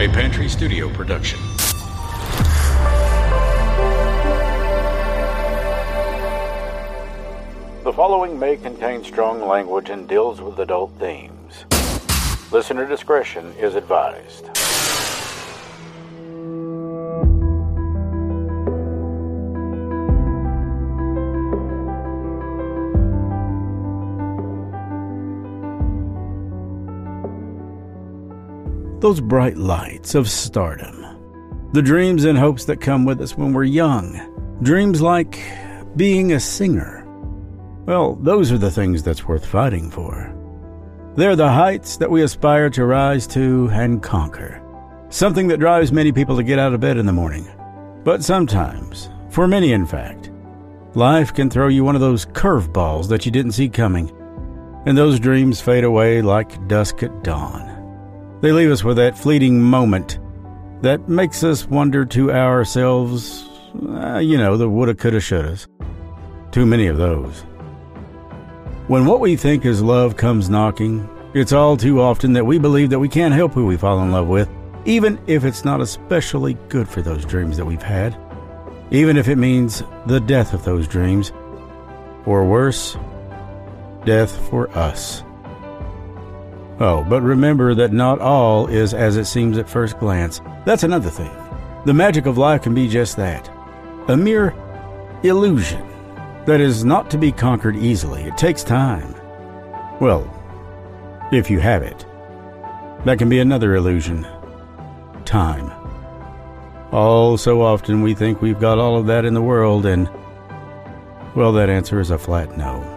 a Pantry Studio production. The following may contain strong language and deals with adult themes. Listener discretion is advised. Those bright lights of stardom. The dreams and hopes that come with us when we're young. Dreams like being a singer. Well, those are the things that's worth fighting for. They're the heights that we aspire to rise to and conquer. Something that drives many people to get out of bed in the morning. But sometimes, for many in fact, life can throw you one of those curveballs that you didn't see coming, and those dreams fade away like dusk at dawn. They leave us with that fleeting moment that makes us wonder to ourselves, uh, you know, the woulda, coulda, shouldas. Too many of those. When what we think is love comes knocking, it's all too often that we believe that we can't help who we fall in love with, even if it's not especially good for those dreams that we've had, even if it means the death of those dreams, or worse, death for us. Oh, but remember that not all is as it seems at first glance. That's another thing. The magic of life can be just that a mere illusion that is not to be conquered easily. It takes time. Well, if you have it. That can be another illusion time. All so often we think we've got all of that in the world, and, well, that answer is a flat no.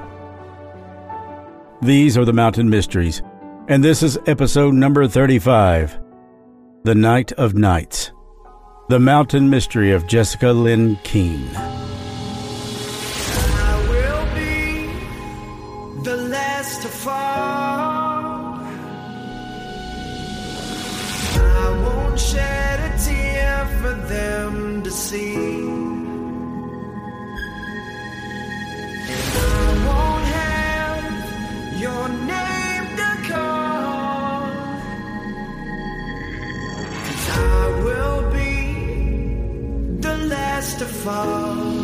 These are the mountain mysteries and this is episode number 35 The Night of Nights The Mountain Mystery of Jessica Lyn Keen. Fall.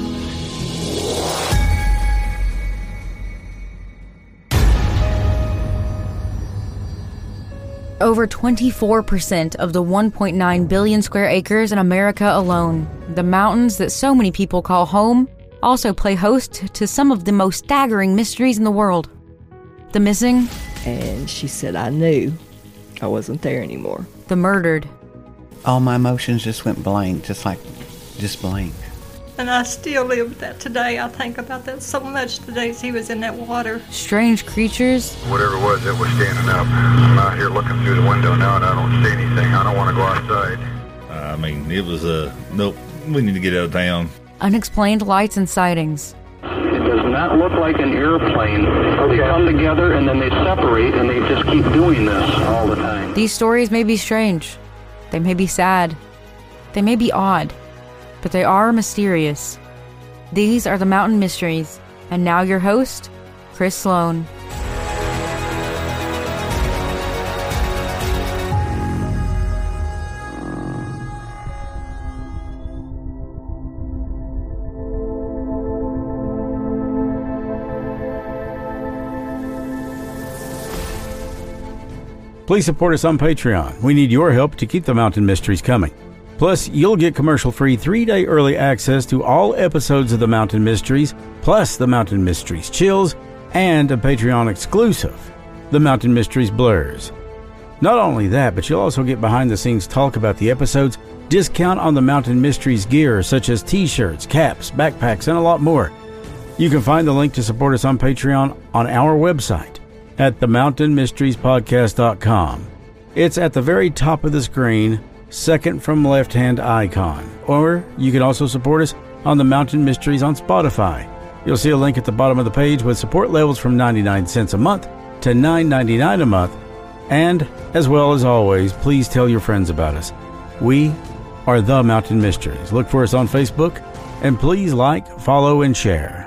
Over 24% of the 1.9 billion square acres in America alone, the mountains that so many people call home, also play host to some of the most staggering mysteries in the world. The missing, And she said, I knew I wasn't there anymore. the murdered, all my emotions just went blank, just like, just blank. And I still live with that today. I think about that so much the days he was in that water. strange creatures, Whatever it was that was standing up. I'm out here looking through the window now and I don't see anything. I don't want to go outside. I mean, it was a nope. We need to get out of town. unexplained lights and sightings. It does not look like an airplane. They come together and then they separate and they just keep doing this all the time. These stories may be strange, they may be sad, they may be odd, but they are mysterious. These are the mountain mysteries, and now your host, Chris Slone. Please support us on Patreon. We need your help to keep the mountain mysteries coming. Plus, you'll get commercial free three day early access to all episodes of the Mountain Mysteries, plus the Mountain Mysteries Chills, and a Patreon exclusive, The Mountain Mysteries Blurs. Not only that, but you'll also get behind the scenes talk about the episodes, discount on the Mountain Mysteries gear such as t shirts, caps, backpacks, and a lot more. You can find the link to support us on Patreon on our website at themountainmysteriespodcast.com. It's at the very top of the screen, second from left hand icon. Or you can also support us on the Mountain Mysteries on Spotify. You'll see a link at the bottom of the page with support levels from 99 cents a month to $9.99 a month. And, as well as always, please tell your friends about us. We are The Mountain Mysteries. Look for us on Facebook, and please like, follow, and share.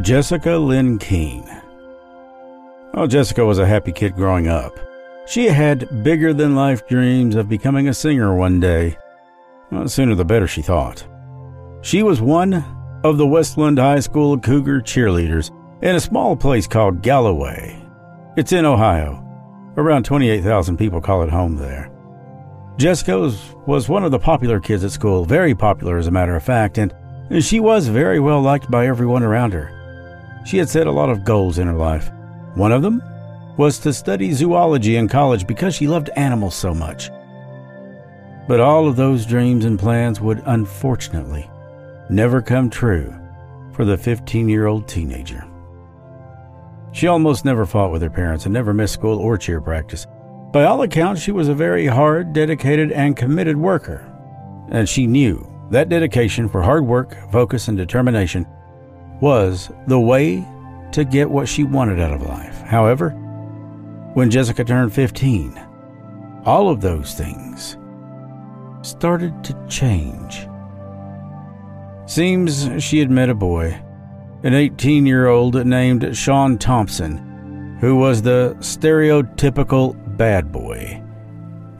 Jessica Lyn Keen. Jessica was a happy kid growing up. She had bigger than life dreams of becoming a singer one day. Well, the sooner the better, she thought. She was one of the Westland High School Cougar cheerleaders in a small place called Galloway. It's in Ohio. Around 28,000 people call it home there. Jessica was, was one of the popular kids at school, very popular as a matter of fact, and she was very well liked by everyone around her. She had set a lot of goals in her life. One of them was to study zoology in college because she loved animals so much. But all of those dreams and plans would unfortunately never come true for the 15 year old teenager. She almost never fought with her parents and never missed school or cheer practice. By all accounts, she was a very hard, dedicated, and committed worker. And she knew that dedication for hard work, focus, and determination was the way to get what she wanted out of life. However, when Jessica turned 15, all of those things started to change. Seems she had met a boy, an 18 year old named Sean Thompson, who was the stereotypical bad boy.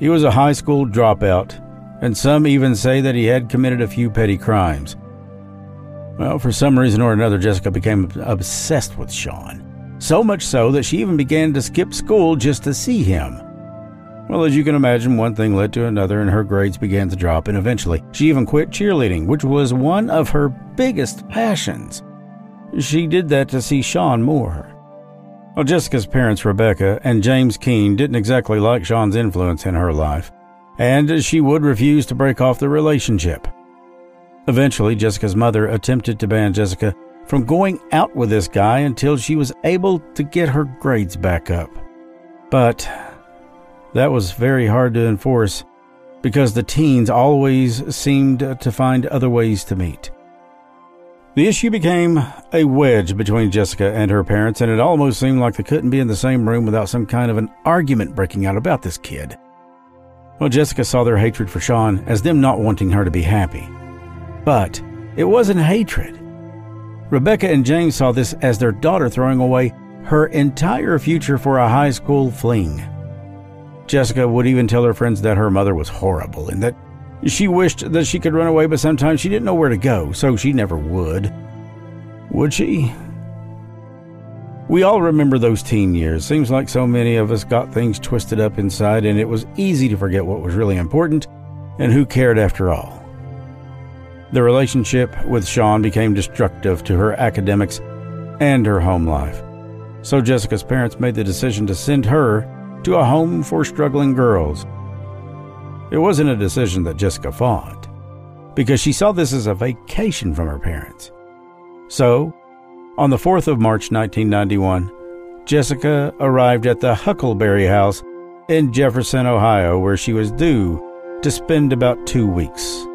He was a high school dropout, and some even say that he had committed a few petty crimes. Well, for some reason or another, Jessica became obsessed with Sean. So much so that she even began to skip school just to see him. Well, as you can imagine, one thing led to another, and her grades began to drop, and eventually she even quit cheerleading, which was one of her biggest passions. She did that to see Sean more. Well, Jessica's parents, Rebecca and James Keen, didn't exactly like Sean's influence in her life, and she would refuse to break off the relationship. Eventually, Jessica's mother attempted to ban Jessica from going out with this guy until she was able to get her grades back up. But that was very hard to enforce because the teens always seemed to find other ways to meet. The issue became a wedge between Jessica and her parents, and it almost seemed like they couldn't be in the same room without some kind of an argument breaking out about this kid. Well, Jessica saw their hatred for Sean as them not wanting her to be happy. But it wasn't hatred. Rebecca and James saw this as their daughter throwing away her entire future for a high school fling. Jessica would even tell her friends that her mother was horrible and that she wished that she could run away, but sometimes she didn't know where to go, so she never would. Would she? We all remember those teen years. Seems like so many of us got things twisted up inside, and it was easy to forget what was really important and who cared after all. The relationship with Sean became destructive to her academics and her home life. So Jessica's parents made the decision to send her to a home for struggling girls. It wasn't a decision that Jessica fought, because she saw this as a vacation from her parents. So, on the 4th of March 1991, Jessica arrived at the Huckleberry House in Jefferson, Ohio, where she was due to spend about two weeks.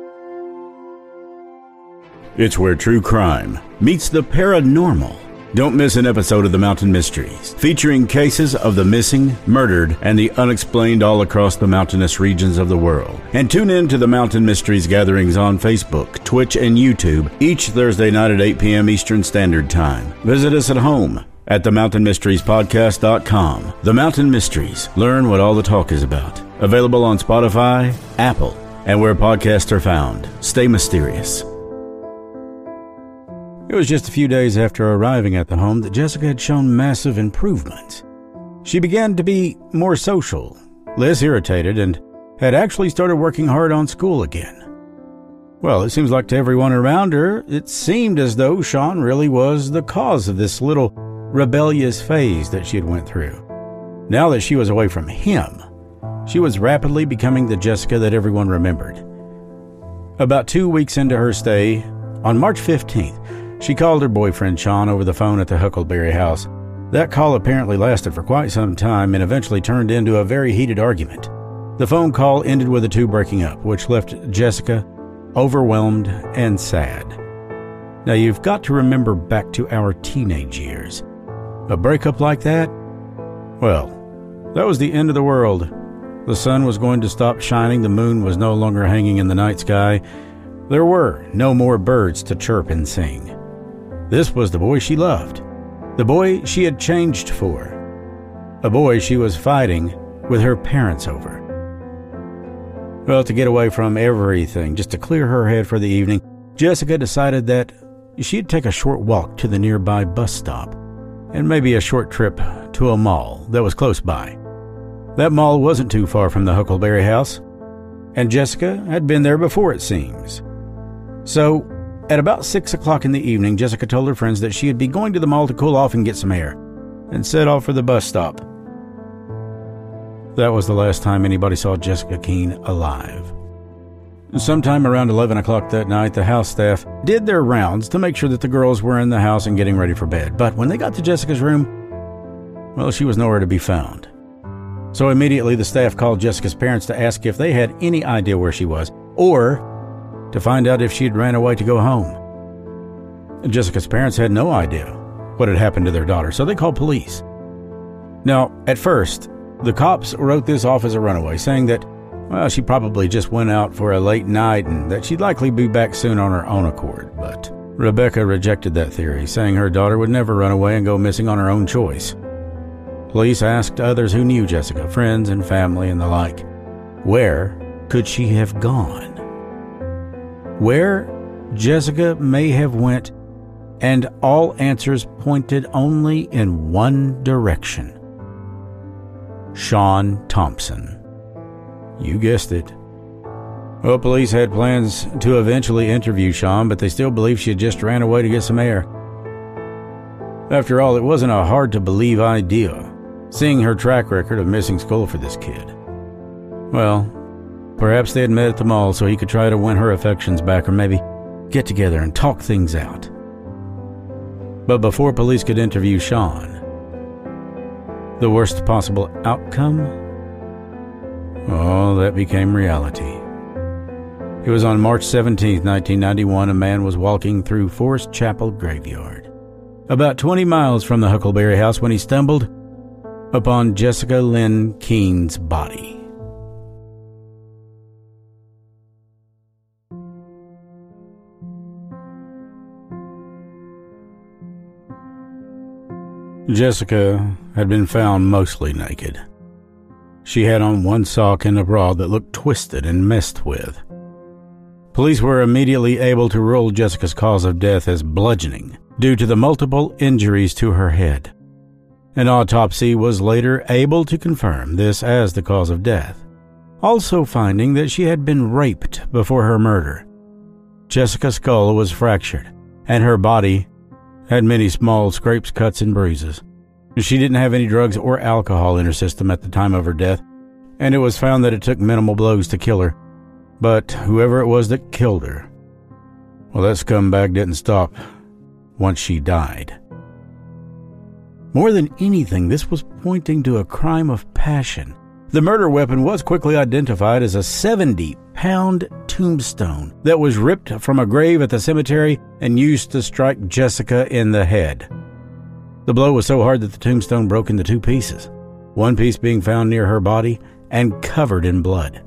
It's where true crime meets the paranormal. Don't miss an episode of the Mountain Mysteries, featuring cases of the missing, murdered, and the unexplained all across the mountainous regions of the world. And tune in to the Mountain Mysteries gatherings on Facebook, Twitch, and YouTube each Thursday night at 8 p.m. Eastern Standard Time. Visit us at home at themountainmysteriespodcast.com. The Mountain Mysteries. Learn what all the talk is about. Available on Spotify, Apple, and where podcasts are found. Stay mysterious. It was just a few days after arriving at the home that Jessica had shown massive improvements. She began to be more social, less irritated, and had actually started working hard on school again. Well, it seems like to everyone around her, it seemed as though Sean really was the cause of this little rebellious phase that she had went through. Now that she was away from him, she was rapidly becoming the Jessica that everyone remembered. About two weeks into her stay, on March 15th, she called her boyfriend Sean over the phone at the Huckleberry house. That call apparently lasted for quite some time and eventually turned into a very heated argument. The phone call ended with the two breaking up, which left Jessica overwhelmed and sad. Now, you've got to remember back to our teenage years. A breakup like that? Well, that was the end of the world. The sun was going to stop shining, the moon was no longer hanging in the night sky. There were no more birds to chirp and sing. This was the boy she loved, the boy she had changed for. a boy she was fighting with her parents over. Well, to get away from everything, just to clear her head for the evening, Jessica decided that she'd take a short walk to the nearby bus stop and maybe a short trip to a mall that was close by. That mall wasn't too far from the Huckleberry house, and Jessica had been there before, it seems. So, at about six o'clock in the evening, Jessica told her friends that she'd be going to the mall to cool off and get some air, and set off for the bus stop. That was the last time anybody saw Jessica Keen alive. Sometime around 11 o'clock that night, the house staff did their rounds to make sure that the girls were in the house and getting ready for bed. But when they got to Jessica's room, well, she was nowhere to be found. So immediately the staff called Jessica's parents to ask if they had any idea where she was, or to find out if she'd ran away to go home. Jessica's parents had no idea what had happened to their daughter, so they called police. Now, at first, the cops wrote this off as a runaway, saying that, well, she probably just went out for a late night and that she'd likely be back soon on her own accord. But Rebecca rejected that theory, saying her daughter would never run away and go missing on her own choice. Police asked others who knew Jessica, friends and family and the like, where could she have gone? Where Jessica may have went, and all answers pointed only in one direction. Sean Thompson. You guessed it. Well, police had plans to eventually interview Sean, but they still believe she had just ran away to get some air. After all, it wasn't a hard to believe idea seeing her track record of missing school for this kid. Well, perhaps they had met at the mall so he could try to win her affections back or maybe get together and talk things out. But before police could interview Sean, the worst possible outcome? Oh, that became reality. It was on March 17, 1991, a man was walking through Foster Chapel Graveyard, about 20 miles from the Huckleberry house when he stumbled upon Jessica Lyn Keen's body. Jessica had been found mostly naked. She had on one sock and a bra that looked twisted and messed with. Police were immediately able to rule Jessica's cause of death as bludgeoning due to the multiple injuries to her head. An autopsy was later able to confirm this as the cause of death, also finding that she had been raped before her murder. Jessica's skull was fractured, and her body had many small scrapes, cuts, and bruises. She didn't have any drugs or alcohol in her system at the time of her death, and it was found that it took minimal blows to kill her. But whoever it was that killed her, well, that scumbag didn't stop once she died. More than anything, this was pointing to a crime of passion. The murder weapon was quickly identified as a 70 pound tombstone that was ripped from a grave at the cemetery and used to strike Jessica in the head. The blow was so hard that the tombstone broke into two pieces, one piece being found near her body and covered in blood.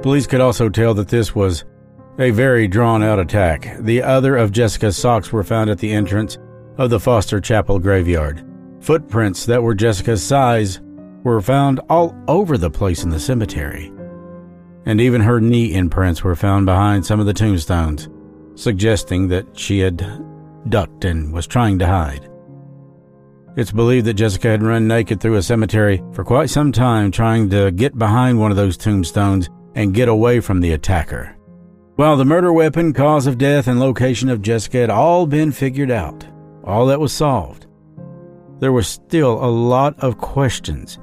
Police could also tell that this was a very drawn out attack. The other of Jessica's socks were found at the entrance of the Foster Chapel graveyard. Footprints that were Jessica's size were found all over the place in the cemetery. And even her knee imprints were found behind some of the tombstones, suggesting that she had ducked and was trying to hide. It's believed that Jessica had run naked through a cemetery for quite some time trying to get behind one of those tombstones and get away from the attacker. While the murder weapon, cause of death, and location of Jessica had all been figured out, all that was solved, there were still a lot of questions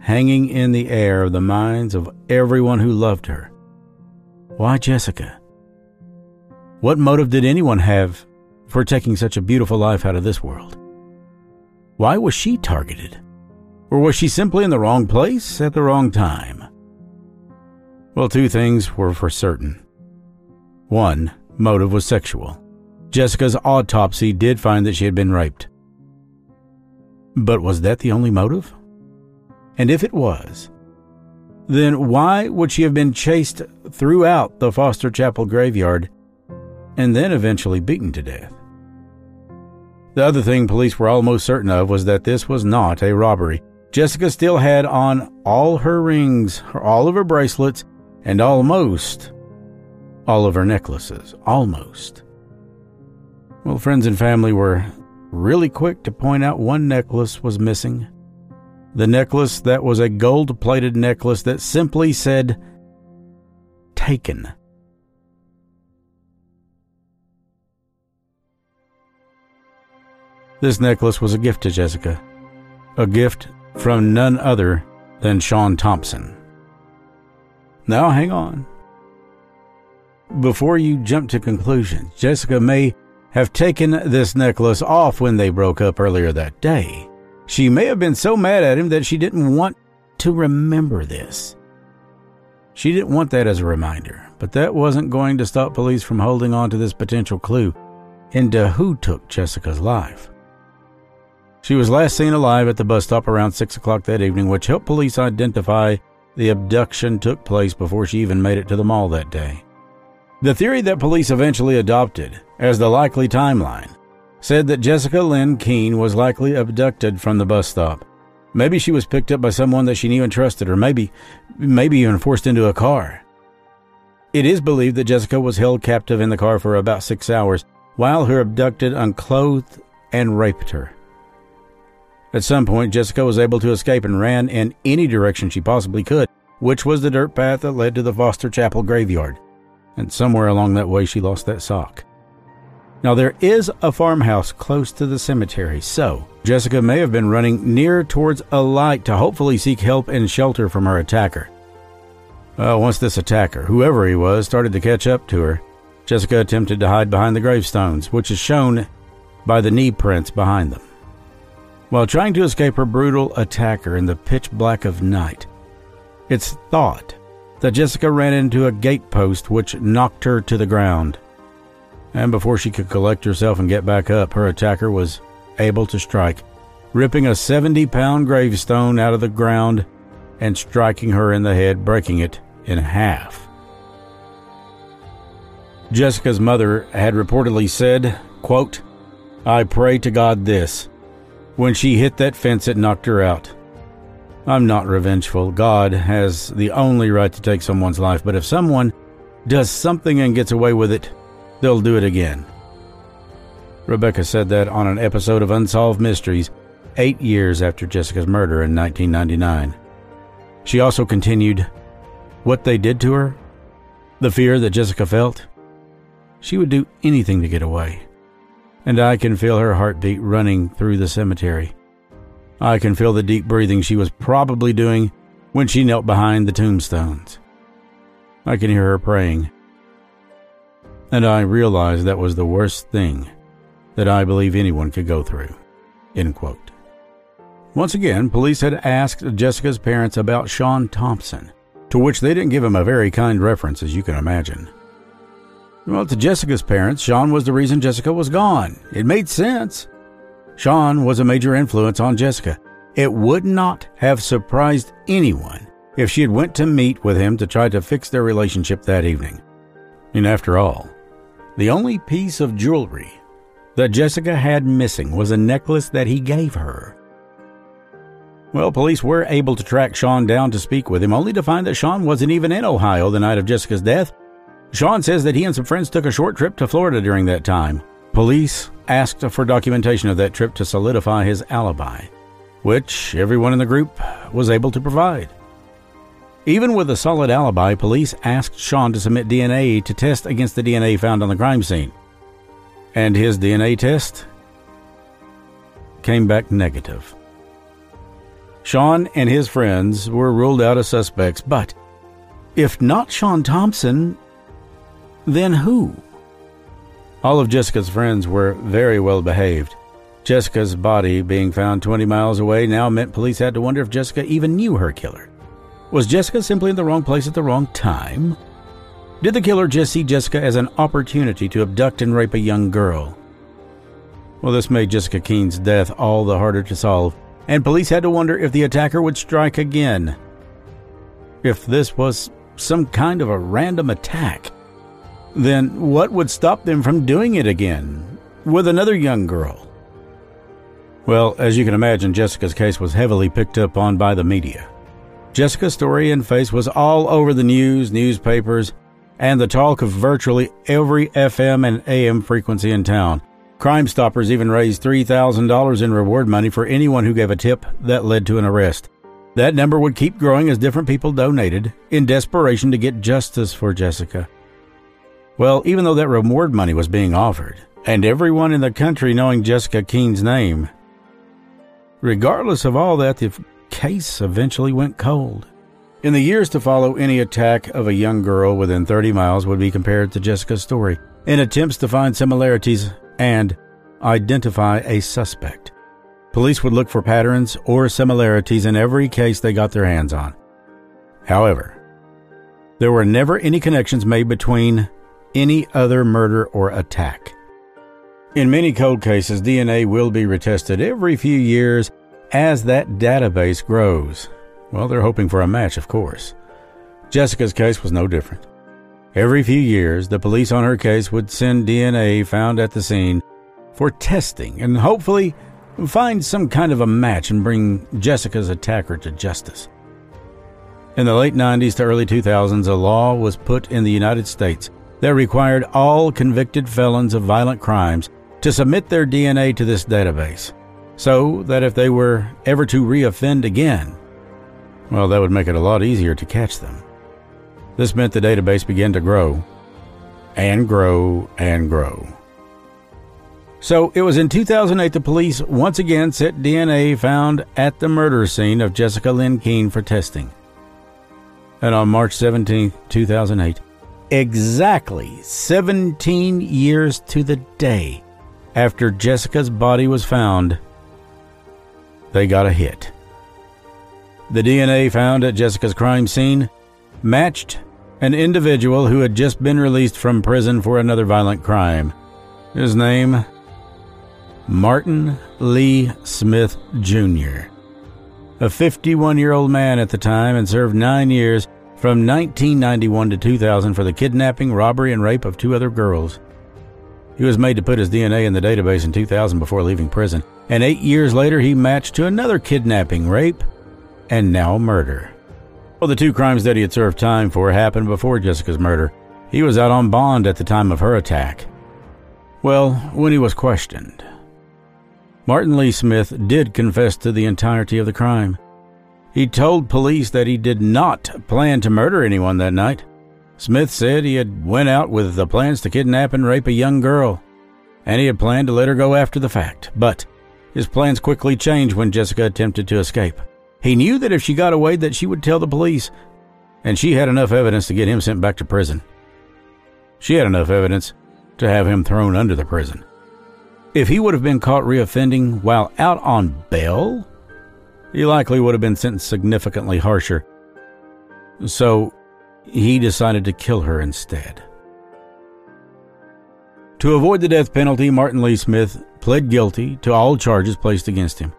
hanging in the air of the minds of everyone who loved her. Why Jessica? What motive did anyone have for taking such a beautiful life out of this world? Why was she targeted? Or was she simply in the wrong place at the wrong time? Well, two things were for certain. One, motive was sexual. Jessica's autopsy did find that she had been raped. But was that the only motive? And if it was, then why would she have been chased throughout the Foster Chapel graveyard and then eventually beaten to death? The other thing police were almost certain of was that this was not a robbery. Jessica still had on all her rings, all of her bracelets, and almost all of her necklaces. Almost. Well, friends and family were really quick to point out one necklace was missing. The necklace that was a gold plated necklace that simply said, Taken. This necklace was a gift to Jessica, a gift from none other than Sean Thompson. Now, hang on. Before you jump to conclusions, Jessica may have taken this necklace off when they broke up earlier that day. She may have been so mad at him that she didn't want to remember this. She didn't want that as a reminder, but that wasn't going to stop police from holding on to this potential clue into who took Jessica's life. She was last seen alive at the bus stop around 6 o'clock that evening, which helped police identify the abduction took place before she even made it to the mall that day. The theory that police eventually adopted as the likely timeline said that Jessica Lyn Keen was likely abducted from the bus stop. Maybe she was picked up by someone that she knew and trusted, or maybe, maybe even forced into a car. It is believed that Jessica was held captive in the car for about six hours while her abducted unclothed and raped her. At some point, Jessica was able to escape and ran in any direction she possibly could, which was the dirt path that led to the Foster Chapel graveyard. And somewhere along that way, she lost that sock. Now, there is a farmhouse close to the cemetery, so Jessica may have been running near towards a light to hopefully seek help and shelter from her attacker. Once this attacker, whoever he was, started to catch up to her, Jessica attempted to hide behind the gravestones, which is shown by the knee prints behind them. While trying to escape her brutal attacker in the pitch black of night, it's thought that Jessica ran into a gate post which knocked her to the ground. And before she could collect herself and get back up, her attacker was able to strike, ripping a 70 pound gravestone out of the ground and striking her in the head, breaking it in half. Jessica's mother had reportedly said, quote, I pray to God this. When she hit that fence, it knocked her out. I'm not revengeful. God has the only right to take someone's life, but if someone does something and gets away with it, they'll do it again. Rebecca said that on an episode of Unsolved Mysteries eight years after Jessica's murder in 1999. She also continued, What they did to her, the fear that Jessica felt, she would do anything to get away. And I can feel her heartbeat running through the cemetery. I can feel the deep breathing she was probably doing when she knelt behind the tombstones. I can hear her praying. And I realized that was the worst thing that I believe anyone could go through. End quote. Once again, police had asked Jessica's parents about Sean Thompson, to which they didn't give him a very kind reference, as you can imagine. Well, to Jessica's parents, Sean was the reason Jessica was gone. It made sense. Sean was a major influence on Jessica. It would not have surprised anyone if she had went to meet with him to try to fix their relationship that evening. And after all, the only piece of jewelry that Jessica had missing was a necklace that he gave her. Well, police were able to track Sean down to speak with him, only to find that Sean wasn't even in Ohio the night of Jessica's death. Sean says that he and some friends took a short trip to Florida during that time. Police asked for documentation of that trip to solidify his alibi, which everyone in the group was able to provide. Even with a solid alibi, police asked Sean to submit DNA to test against the DNA found on the crime scene. And his DNA test came back negative. Sean and his friends were ruled out as suspects, but if not Sean Thompson, then who? All of Jessica's friends were very well behaved. Jessica's body being found 20 miles away now meant police had to wonder if Jessica even knew her killer. Was Jessica simply in the wrong place at the wrong time? Did the killer just see Jessica as an opportunity to abduct and rape a young girl? Well, this made Jessica Keen's death all the harder to solve, and police had to wonder if the attacker would strike again. If this was some kind of a random attack, then what would stop them from doing it again with another young girl? Well, as you can imagine, Jessica's case was heavily picked up on by the media. Jessica's story and face was all over the news, newspapers, and the talk of virtually every FM and AM frequency in town. Crime Stoppers even raised $3,000 in reward money for anyone who gave a tip that led to an arrest. That number would keep growing as different people donated in desperation to get justice for Jessica. Well, even though that reward money was being offered, and everyone in the country knowing Jessica Keen's name, regardless of all that, the case eventually went cold. In the years to follow, any attack of a young girl within 30 miles would be compared to Jessica's story in attempts to find similarities and identify a suspect. Police would look for patterns or similarities in every case they got their hands on. However, there were never any connections made between any other murder or attack. In many cold cases, DNA will be retested every few years as that database grows. Well, they're hoping for a match, of course. Jessica's case was no different. Every few years, the police on her case would send DNA found at the scene for testing and hopefully find some kind of a match and bring Jessica's attacker to justice. In the late 90s to early 2000s, a law was put in the United States that required all convicted felons of violent crimes to submit their DNA to this database, so that if they were ever to reoffend again, well, that would make it a lot easier to catch them. This meant the database began to grow and grow and grow. So it was in 2008 the police once again set DNA found at the murder scene of Jessica Lyn Keen for testing. And on March 17, 2008, exactly 17 years to the day after Jessica's body was found, they got a hit. The DNA found at Jessica's crime scene matched an individual who had just been released from prison for another violent crime. His name Martin Lee Smith Jr., a 51 year old man at the time, and served nine years from 1991 to 2000 for the kidnapping, robbery, and rape of two other girls. He was made to put his DNA in the database in 2000 before leaving prison, and eight years later he matched to another kidnapping, rape, and now murder. Well, the two crimes that he had served time for happened before Jessica's murder. He was out on bond at the time of her attack. Well, when he was questioned, Martin Lee Smith did confess to the entirety of the crime. He told police that he did not plan to murder anyone that night. Smith said he had went out with the plans to kidnap and rape a young girl, and he had planned to let her go after the fact. But his plans quickly changed when Jessica attempted to escape. He knew that if she got away that she would tell the police, and she had enough evidence to get him sent back to prison. She had enough evidence to have him thrown under the prison. If he would have been caught reoffending while out on bail, he likely would have been sentenced significantly harsher. So he decided to kill her instead. To avoid the death penalty, Martin Lee Smith pled guilty to all charges placed against him.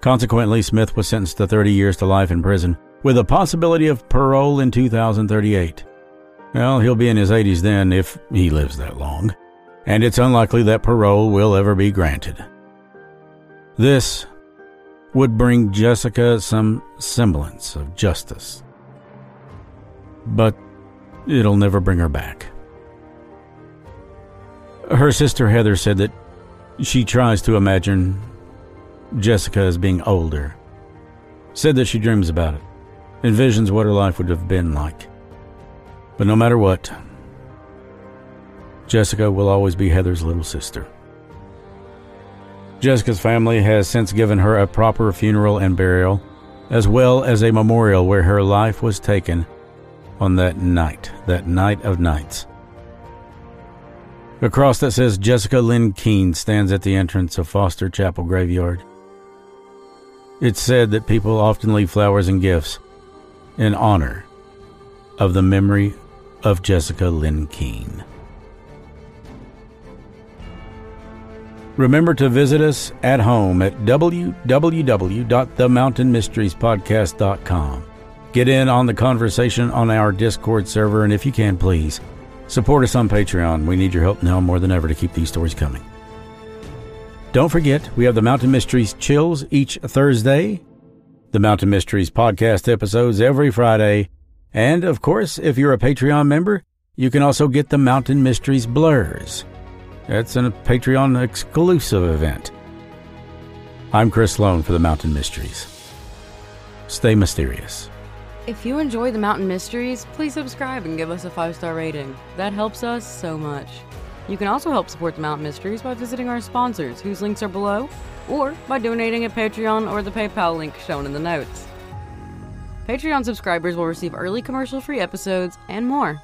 Consequently, Smith was sentenced to 30 years to life in prison, with a possibility of parole in 2038. Well, he'll be in his 80s then if he lives that long and it's unlikely that parole will ever be granted. This would bring Jessica some semblance of justice. But it'll never bring her back. Her sister Heather said that she tries to imagine Jessica as being older. Said that she dreams about it, envisions what her life would have been like. But no matter what, Jessica will always be Heather's little sister. Jessica's family has since given her a proper funeral and burial, as well as a memorial where her life was taken on that night, that night of nights. A cross that says Jessica Lyn Keen stands at the entrance of Foster Chapel Graveyard. It's said that people often leave flowers and gifts in honor of the memory of Jessica Lyn Keen. Remember to visit us at home at www.themountainmysteriespodcast.com. Get in on the conversation on our Discord server, and if you can, please support us on Patreon. We need your help now more than ever to keep these stories coming. Don't forget, we have the Mountain Mysteries Chills each Thursday, the Mountain Mysteries podcast episodes every Friday, and of course, if you're a Patreon member, you can also get the Mountain Mysteries Blurs. That's a Patreon exclusive event. I'm Chris Slone for the Mountain Mysteries. Stay mysterious. If you enjoy the Mountain Mysteries, please subscribe and give us a five star rating. That helps us so much. You can also help support the Mountain Mysteries by visiting our sponsors, whose links are below, or by donating at Patreon or the PayPal link shown in the notes. Patreon subscribers will receive early commercial free episodes and more.